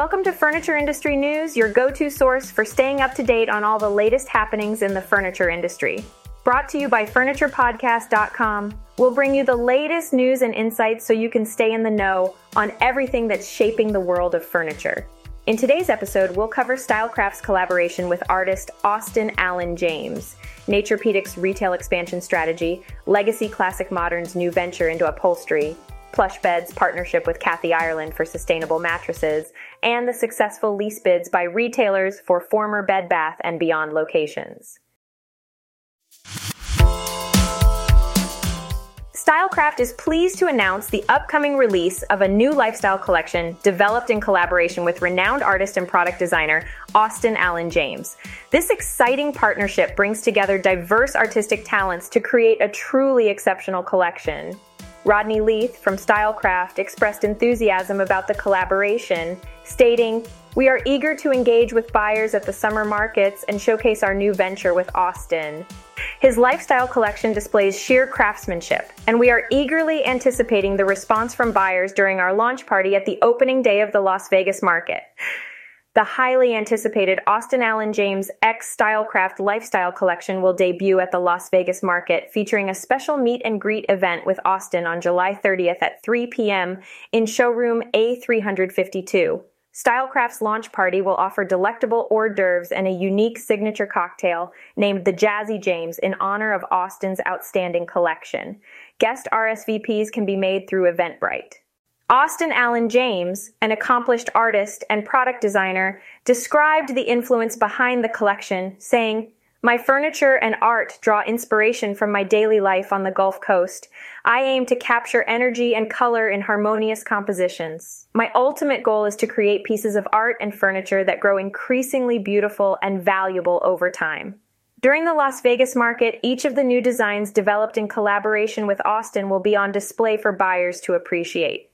Welcome to Furniture Industry News, your go to source for staying up to date on all the latest happenings in the furniture industry. Brought to you by FurniturePodcast.com, we'll bring you the latest news and insights so you can stay in the know on everything that's shaping the world of furniture. In today's episode, we'll cover Stylecraft's collaboration with artist Austin Allen James, Naturepedic's retail expansion strategy, Legacy Classic Modern's new venture into upholstery, Plush Bed's partnership with Kathy Ireland for sustainable mattresses, and the successful lease bids by retailers for former Bed Bath and Beyond locations. Stylecraft is pleased to announce the upcoming release of a new lifestyle collection developed in collaboration with renowned artist and product designer Austin Allen James. This exciting partnership brings together diverse artistic talents to create a truly exceptional collection. Rodney Leith from Stylecraft expressed enthusiasm about the collaboration, stating, We are eager to engage with buyers at the summer markets and showcase our new venture with Austin. His lifestyle collection displays sheer craftsmanship, and we are eagerly anticipating the response from buyers during our launch party at the opening day of the Las Vegas market. The highly anticipated Austin Allen James X Stylecraft Lifestyle Collection will debut at the Las Vegas market, featuring a special meet and greet event with Austin on July 30th at 3 p.m. in showroom A352. Stylecraft's launch party will offer delectable hors d'oeuvres and a unique signature cocktail named the Jazzy James in honor of Austin's outstanding collection. Guest RSVPs can be made through Eventbrite. Austin Allen James, an accomplished artist and product designer, described the influence behind the collection, saying, my furniture and art draw inspiration from my daily life on the Gulf Coast. I aim to capture energy and color in harmonious compositions. My ultimate goal is to create pieces of art and furniture that grow increasingly beautiful and valuable over time. During the Las Vegas market, each of the new designs developed in collaboration with Austin will be on display for buyers to appreciate.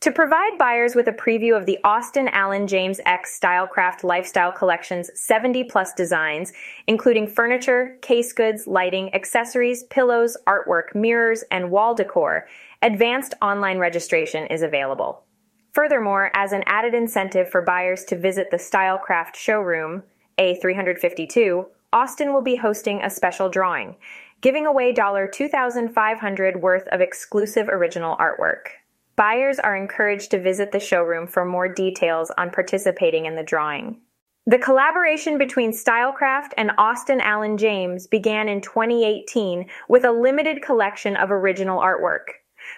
To provide buyers with a preview of the Austin Allen James X Stylecraft Lifestyle Collection's 70 plus designs, including furniture, case goods, lighting, accessories, pillows, artwork, mirrors, and wall decor, advanced online registration is available. Furthermore, as an added incentive for buyers to visit the Stylecraft showroom, A352, Austin will be hosting a special drawing, giving away $2,500 worth of exclusive original artwork. Buyers are encouraged to visit the showroom for more details on participating in the drawing. The collaboration between Stylecraft and Austin Allen James began in 2018 with a limited collection of original artwork.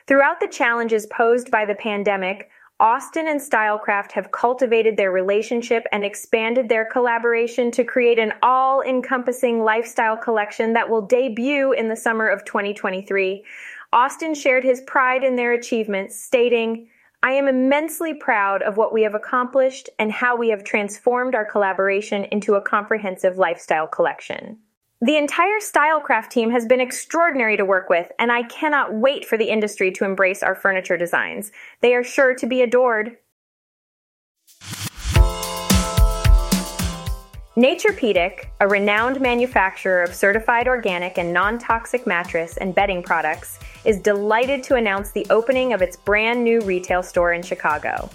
Throughout the challenges posed by the pandemic, Austin and Stylecraft have cultivated their relationship and expanded their collaboration to create an all encompassing lifestyle collection that will debut in the summer of 2023 Austin shared his pride in their achievements, stating, I am immensely proud of what we have accomplished and how we have transformed our collaboration into a comprehensive lifestyle collection. The entire Stylecraft team has been extraordinary to work with, and I cannot wait for the industry to embrace our furniture designs. They are sure to be adored. Naturepedic, a renowned manufacturer of certified organic and non toxic mattress and bedding products, is delighted to announce the opening of its brand new retail store in Chicago.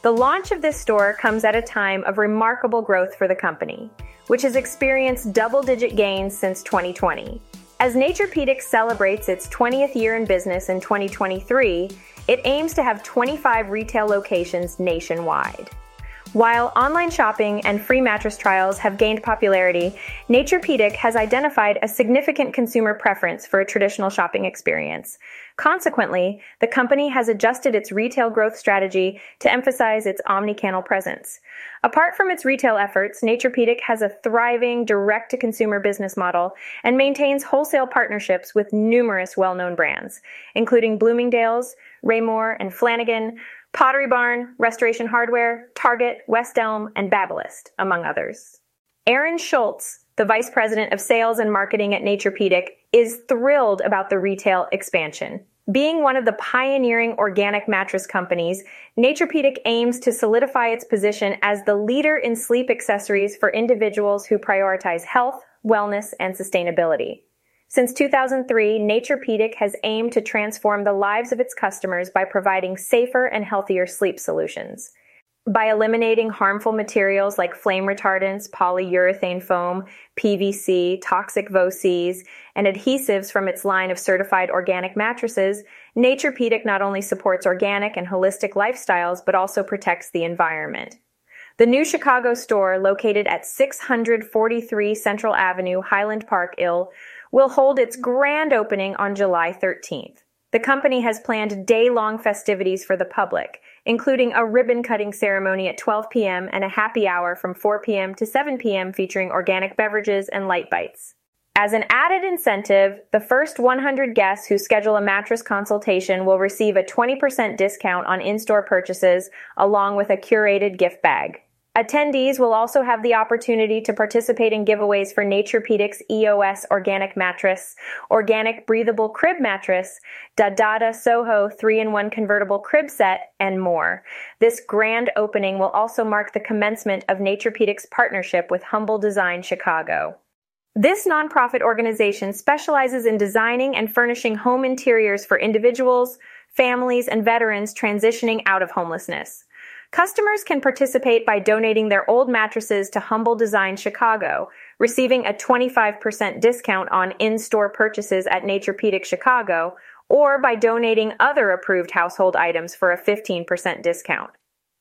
The launch of this store comes at a time of remarkable growth for the company, which has experienced double digit gains since 2020. As Naturepedic celebrates its 20th year in business in 2023, it aims to have 25 retail locations nationwide. While online shopping and free mattress trials have gained popularity, Naturepedic has identified a significant consumer preference for a traditional shopping experience. Consequently, the company has adjusted its retail growth strategy to emphasize its omni-channel presence. Apart from its retail efforts, Naturepedic has a thriving direct-to-consumer business model and maintains wholesale partnerships with numerous well-known brands, including Bloomingdale's, Raymour, and Flanigan, Pottery Barn, Restoration Hardware, Target, West Elm, and Babylist, among others. Aaron Schultz, the Vice President of Sales and Marketing at Naturepedic, is thrilled about the retail expansion. Being one of the pioneering organic mattress companies, Naturepedic aims to solidify its position as the leader in sleep accessories for individuals who prioritize health, wellness, and sustainability. Since 2003, Naturepedic has aimed to transform the lives of its customers by providing safer and healthier sleep solutions. by eliminating harmful materials like flame retardants, polyurethane foam, PVC, toxic VOCs, and adhesives from its line of certified organic mattresses, Naturepedic not only supports organic and holistic lifestyles, but also protects the environment. The new Chicago store, located at 643 Central Avenue, Highland Park, Ill, will hold its grand opening on July 13th. The company has planned day long festivities for the public, including a ribbon cutting ceremony at 12 p.m. and a happy hour from 4 p.m. to 7 p.m. featuring organic beverages and light bites. As an added incentive, the first 100 guests who schedule a mattress consultation will receive a 20% discount on in store purchases along with a curated gift bag. Attendees will also have the opportunity to participate in giveaways for Naturepedic's EOS organic mattress, organic breathable crib mattress, Dadada Soho 3-in-1 convertible crib set, and more. This grand opening will also mark the commencement of Naturepedic's partnership with Humble Design Chicago. This nonprofit organization specializes in designing and furnishing home interiors for individuals, families, and veterans transitioning out of homelessness. Customers can participate by donating their old mattresses to Humble Design Chicago, receiving a 25% discount on in-store purchases at Naturepedic Chicago, or by donating other approved household items for a 15% discount.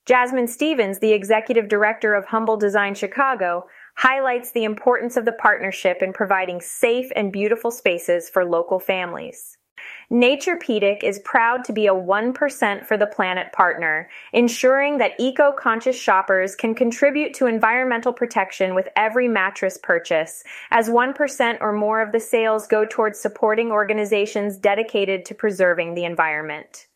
Jasmine Stevens, the executive director of Humble Design Chicago, highlights the importance of the partnership in providing safe and beautiful spaces for local families. Naturepedic is proud to be a 1% for the planet partner, ensuring that eco conscious shoppers can contribute to environmental protection with every mattress purchase, as 1% or more of the sales go towards supporting organizations dedicated to preserving the environment.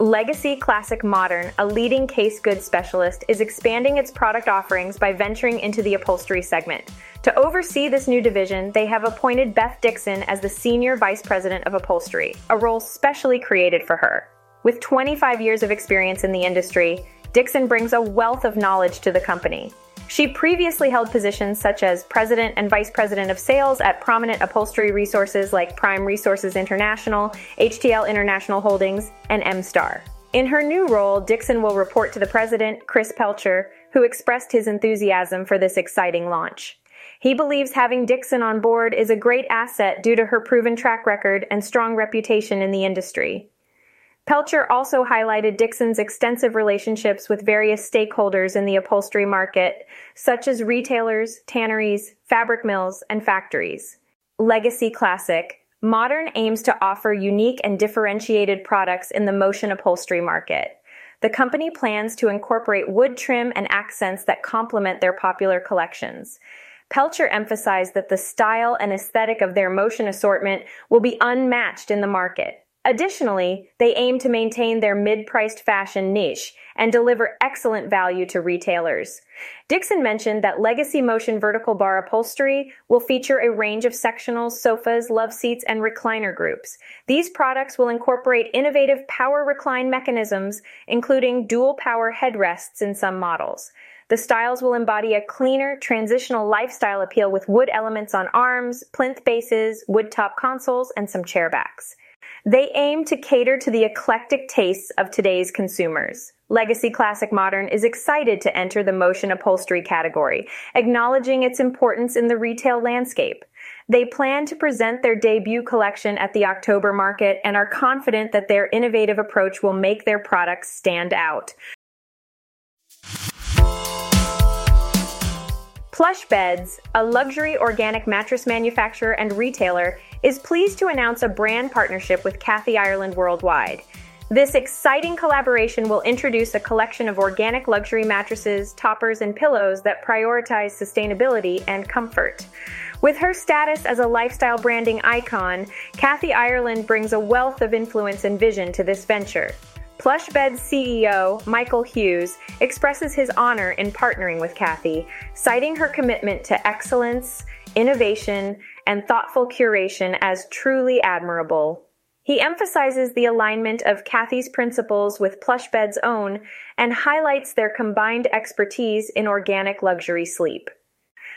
Legacy Classic Modern, a leading case goods specialist, is expanding its product offerings by venturing into the upholstery segment. To oversee this new division, they have appointed Beth Dixon as the Senior Vice President of Upholstery, a role specially created for her. With 25 years of experience in the industry, Dixon brings a wealth of knowledge to the company. She previously held positions such as President and Vice President of Sales at prominent upholstery resources like Prime Resources International, HTL International Holdings, and M-Star. In her new role, Dixon will report to the President, Chris Pelcher, who expressed his enthusiasm for this exciting launch. He believes having Dixon on board is a great asset due to her proven track record and strong reputation in the industry. Pelcher also highlighted Dixon's extensive relationships with various stakeholders in the upholstery market, such as retailers, tanneries, fabric mills, and factories. Legacy Classic Modern aims to offer unique and differentiated products in the motion upholstery market. The company plans to incorporate wood trim and accents that complement their popular collections. Pelcher emphasized that the style and aesthetic of their motion assortment will be unmatched in the market. Additionally, they aim to maintain their mid-priced fashion niche and deliver excellent value to retailers. Dixon mentioned that Legacy Motion vertical bar upholstery will feature a range of sectionals, sofas, love seats, and recliner groups. These products will incorporate innovative power recline mechanisms, including dual power headrests in some models. The styles will embody a cleaner, transitional lifestyle appeal with wood elements on arms, plinth bases, wood top consoles, and some chair backs. They aim to cater to the eclectic tastes of today's consumers. Legacy Classic Modern is excited to enter the motion upholstery category, acknowledging its importance in the retail landscape. They plan to present their debut collection at the October market and are confident that their innovative approach will make their products stand out. Plush Beds, a luxury organic mattress manufacturer and retailer, is pleased to announce a brand partnership with Kathy Ireland Worldwide. This exciting collaboration will introduce a collection of organic luxury mattresses, toppers, and pillows that prioritize sustainability and comfort. With her status as a lifestyle branding icon, Kathy Ireland brings a wealth of influence and vision to this venture. Plushbed's CEO, Michael Hughes, expresses his honor in partnering with Kathy, citing her commitment to excellence, innovation, and thoughtful curation as truly admirable. He emphasizes the alignment of Kathy's principles with Plushbed's own and highlights their combined expertise in organic luxury sleep.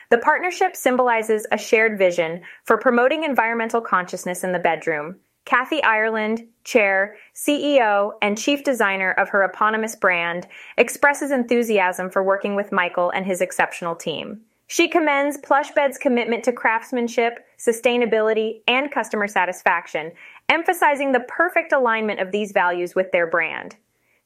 The partnership symbolizes a shared vision for promoting environmental consciousness in the bedroom, Kathy Ireland, Chair, CEO, and Chief Designer of her eponymous brand, expresses enthusiasm for working with Michael and his exceptional team. She commends Plushbed's commitment to craftsmanship, sustainability, and customer satisfaction, emphasizing the perfect alignment of these values with their brand.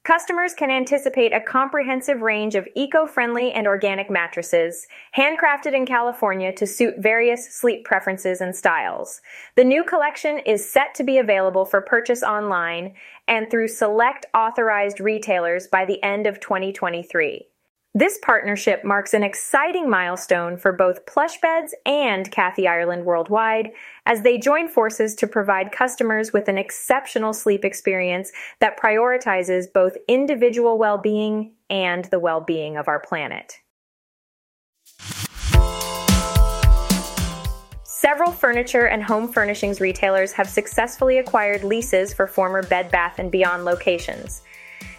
Customers can anticipate a comprehensive range of eco-friendly and organic mattresses, handcrafted in California to suit various sleep preferences and styles. The new collection is set to be available for purchase online and through select authorized retailers by the end of 2023. This partnership marks an exciting milestone for both Plushbeds and Kathy Ireland Worldwide as they join forces to provide customers with an exceptional sleep experience that prioritizes both individual well-being and the well-being of our planet. Several furniture and home furnishings retailers have successfully acquired leases for former Bed Bath & Beyond locations.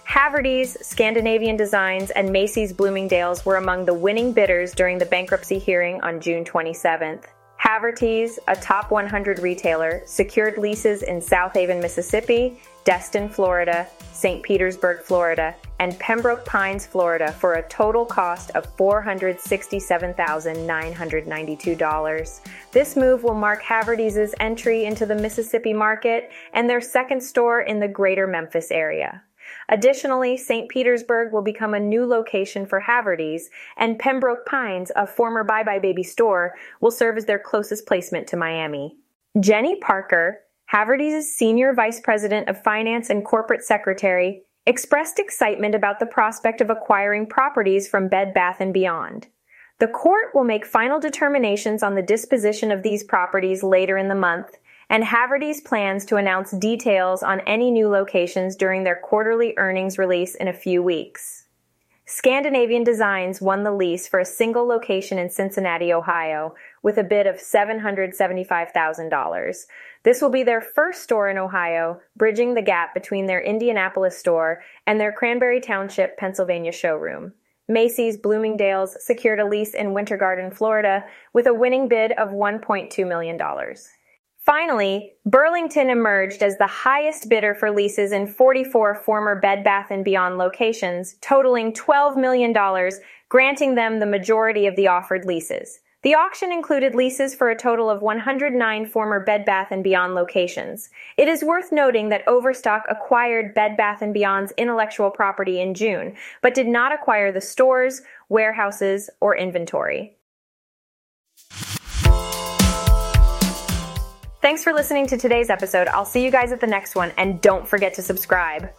Havertys, Scandinavian Designs, and Macy's Bloomingdale's were among the winning bidders during the bankruptcy hearing on June 27th. Havertys, a top 100 retailer, secured leases in Southaven, Mississippi, Destin, Florida, St. Petersburg, Florida, and Pembroke Pines, Florida for a total cost of $467,992. This move will mark Havertys' entry into the Mississippi market and their second store in the greater Memphis area. Additionally, St. Petersburg will become a new location for Havertys, and Pembroke Pines, a former Buy Buy Baby store, will serve as their closest placement to Miami. Jenny Parker, Havertys' Senior Vice President of Finance and Corporate Secretary, expressed excitement about the prospect of acquiring properties from Bed Bath & Beyond. The court will make final determinations on the disposition of these properties later in the month, and Havertys plans to announce details on any new locations during their quarterly earnings release in a few weeks. Scandinavian Designs won the lease for a single location in Cincinnati, Ohio, with a bid of $775,000. This will be their first store in Ohio, bridging the gap between their Indianapolis store and their Cranberry Township, Pennsylvania showroom. Macy's Bloomingdale's secured a lease in Winter Garden, Florida, with a winning bid of $1.2 million. Finally, Burlington emerged as the highest bidder for leases in 44 former Bed Bath & Beyond locations, totaling $12 million, granting them the majority of the offered leases. The auction included leases for a total of 109 former Bed Bath & Beyond locations. It is worth noting that Overstock acquired Bed Bath & Beyond's intellectual property in June, but did not acquire the stores, warehouses, or inventory. Thanks for listening to today's episode. I'll see you guys at the next one, and don't forget to subscribe.